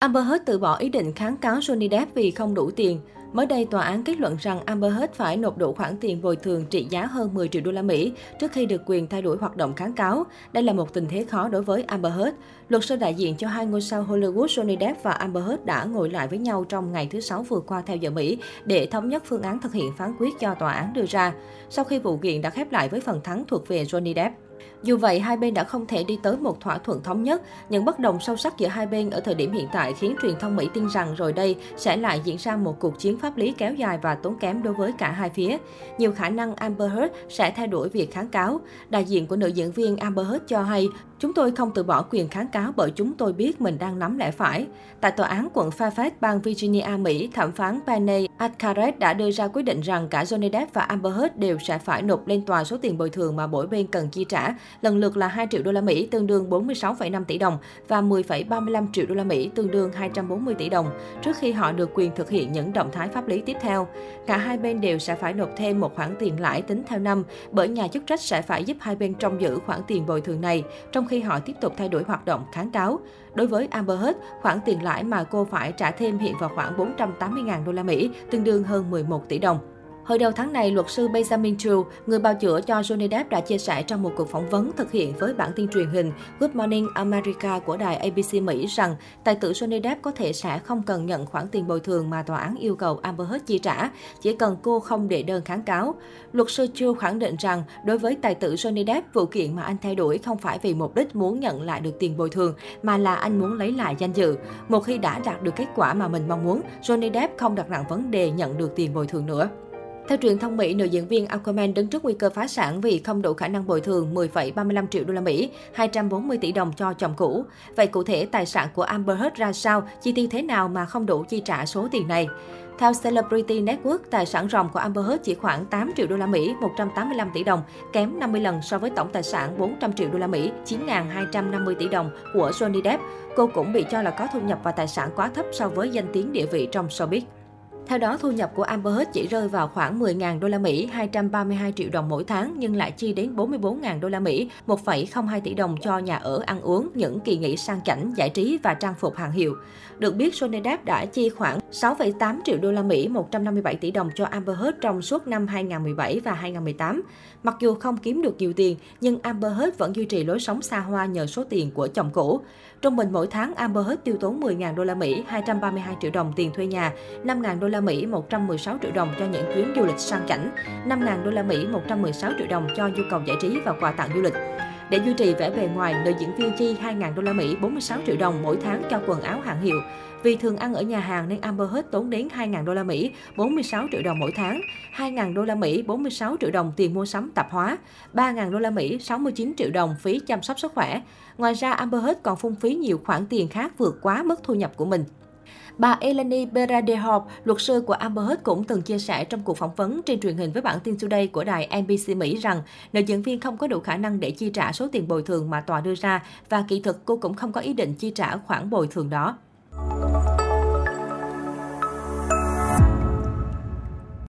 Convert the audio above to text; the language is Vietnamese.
Amber Heard từ bỏ ý định kháng cáo Johnny Depp vì không đủ tiền. Mới đây, tòa án kết luận rằng Amber Heard phải nộp đủ khoản tiền bồi thường trị giá hơn 10 triệu đô la Mỹ trước khi được quyền thay đổi hoạt động kháng cáo. Đây là một tình thế khó đối với Amber Heard. Luật sư đại diện cho hai ngôi sao Hollywood Johnny Depp và Amber Heard đã ngồi lại với nhau trong ngày thứ Sáu vừa qua theo giờ Mỹ để thống nhất phương án thực hiện phán quyết do tòa án đưa ra. Sau khi vụ kiện đã khép lại với phần thắng thuộc về Johnny Depp. Dù vậy, hai bên đã không thể đi tới một thỏa thuận thống nhất. Những bất đồng sâu sắc giữa hai bên ở thời điểm hiện tại khiến truyền thông Mỹ tin rằng rồi đây sẽ lại diễn ra một cuộc chiến pháp lý kéo dài và tốn kém đối với cả hai phía. Nhiều khả năng Amber Heard sẽ thay đổi việc kháng cáo. Đại diện của nữ diễn viên Amber Heard cho hay, chúng tôi không từ bỏ quyền kháng cáo bởi chúng tôi biết mình đang nắm lẽ phải. Tại tòa án quận Fairfax, bang Virginia, Mỹ, thẩm phán Penny Alcaret đã đưa ra quyết định rằng cả Johnny Depp và Amber Heard đều sẽ phải nộp lên tòa số tiền bồi thường mà mỗi bên cần chi trả lần lượt là 2 triệu đô la Mỹ tương đương 46,5 tỷ đồng và 10,35 triệu đô la Mỹ tương đương 240 tỷ đồng trước khi họ được quyền thực hiện những động thái pháp lý tiếp theo. Cả hai bên đều sẽ phải nộp thêm một khoản tiền lãi tính theo năm bởi nhà chức trách sẽ phải giúp hai bên trông giữ khoản tiền bồi thường này trong khi họ tiếp tục thay đổi hoạt động kháng cáo. Đối với Amber Heard, khoản tiền lãi mà cô phải trả thêm hiện vào khoảng 480.000 đô la Mỹ, tương đương hơn 11 tỷ đồng. Hồi đầu tháng này, luật sư Benjamin Chu, người bào chữa cho Johnny Depp đã chia sẻ trong một cuộc phỏng vấn thực hiện với bản tin truyền hình Good Morning America của đài ABC Mỹ rằng tài tử Johnny Depp có thể sẽ không cần nhận khoản tiền bồi thường mà tòa án yêu cầu Amber Heard chi trả, chỉ cần cô không đệ đơn kháng cáo. Luật sư Chu khẳng định rằng đối với tài tử Johnny Depp, vụ kiện mà anh thay đổi không phải vì mục đích muốn nhận lại được tiền bồi thường, mà là anh muốn lấy lại danh dự. Một khi đã đạt được kết quả mà mình mong muốn, Johnny Depp không đặt nặng vấn đề nhận được tiền bồi thường nữa. Theo truyền thông Mỹ, nữ diễn viên Aquaman đứng trước nguy cơ phá sản vì không đủ khả năng bồi thường 10,35 triệu đô la Mỹ, 240 tỷ đồng cho chồng cũ. Vậy cụ thể tài sản của Amber Heard ra sao, chi tiêu thế nào mà không đủ chi trả số tiền này? Theo Celebrity Network, tài sản ròng của Amber Heard chỉ khoảng 8 triệu đô la Mỹ, 185 tỷ đồng, kém 50 lần so với tổng tài sản 400 triệu đô la Mỹ, 9.250 tỷ đồng của Johnny Depp. Cô cũng bị cho là có thu nhập và tài sản quá thấp so với danh tiếng địa vị trong showbiz. Theo đó, thu nhập của Amber Heard chỉ rơi vào khoảng 10.000 đô la Mỹ, 232 triệu đồng mỗi tháng nhưng lại chi đến 44.000 đô la Mỹ, 1,02 tỷ đồng cho nhà ở, ăn uống, những kỳ nghỉ sang chảnh, giải trí và trang phục hàng hiệu. Được biết, Johnny Depp đã chi khoảng 6,8 triệu đô la Mỹ, 157 tỷ đồng cho Amber Heard trong suốt năm 2017 và 2018. Mặc dù không kiếm được nhiều tiền, nhưng Amber Heard vẫn duy trì lối sống xa hoa nhờ số tiền của chồng cũ. Trung bình mỗi tháng, Amber Heard tiêu tốn 10.000 đô la Mỹ, 232 triệu đồng tiền thuê nhà, 5.000 đô la Mỹ, 116 triệu đồng cho những chuyến du lịch sang chảnh, 5.000 đô la Mỹ, 116 triệu đồng cho nhu cầu giải trí và quà tặng du lịch. Để duy trì vẻ bề ngoài, nữ diễn viên chi 2.000 đô la Mỹ, 46 triệu đồng mỗi tháng cho quần áo hàng hiệu. Vì thường ăn ở nhà hàng nên Amber Heard tốn đến 2.000 đô la Mỹ, 46 triệu đồng mỗi tháng, 2.000 đô la Mỹ, 46 triệu đồng tiền mua sắm tạp hóa, 3.000 đô la Mỹ, 69 triệu đồng phí chăm sóc sức khỏe. Ngoài ra, Amber Heard còn phung phí nhiều khoản tiền khác vượt quá mức thu nhập của mình. Bà Eleni Beradehov, luật sư của Amber Heard cũng từng chia sẻ trong cuộc phỏng vấn trên truyền hình với bản tin Today của đài NBC Mỹ rằng nữ diễn viên không có đủ khả năng để chi trả số tiền bồi thường mà tòa đưa ra và kỳ thực cô cũng không có ý định chi trả khoản bồi thường đó.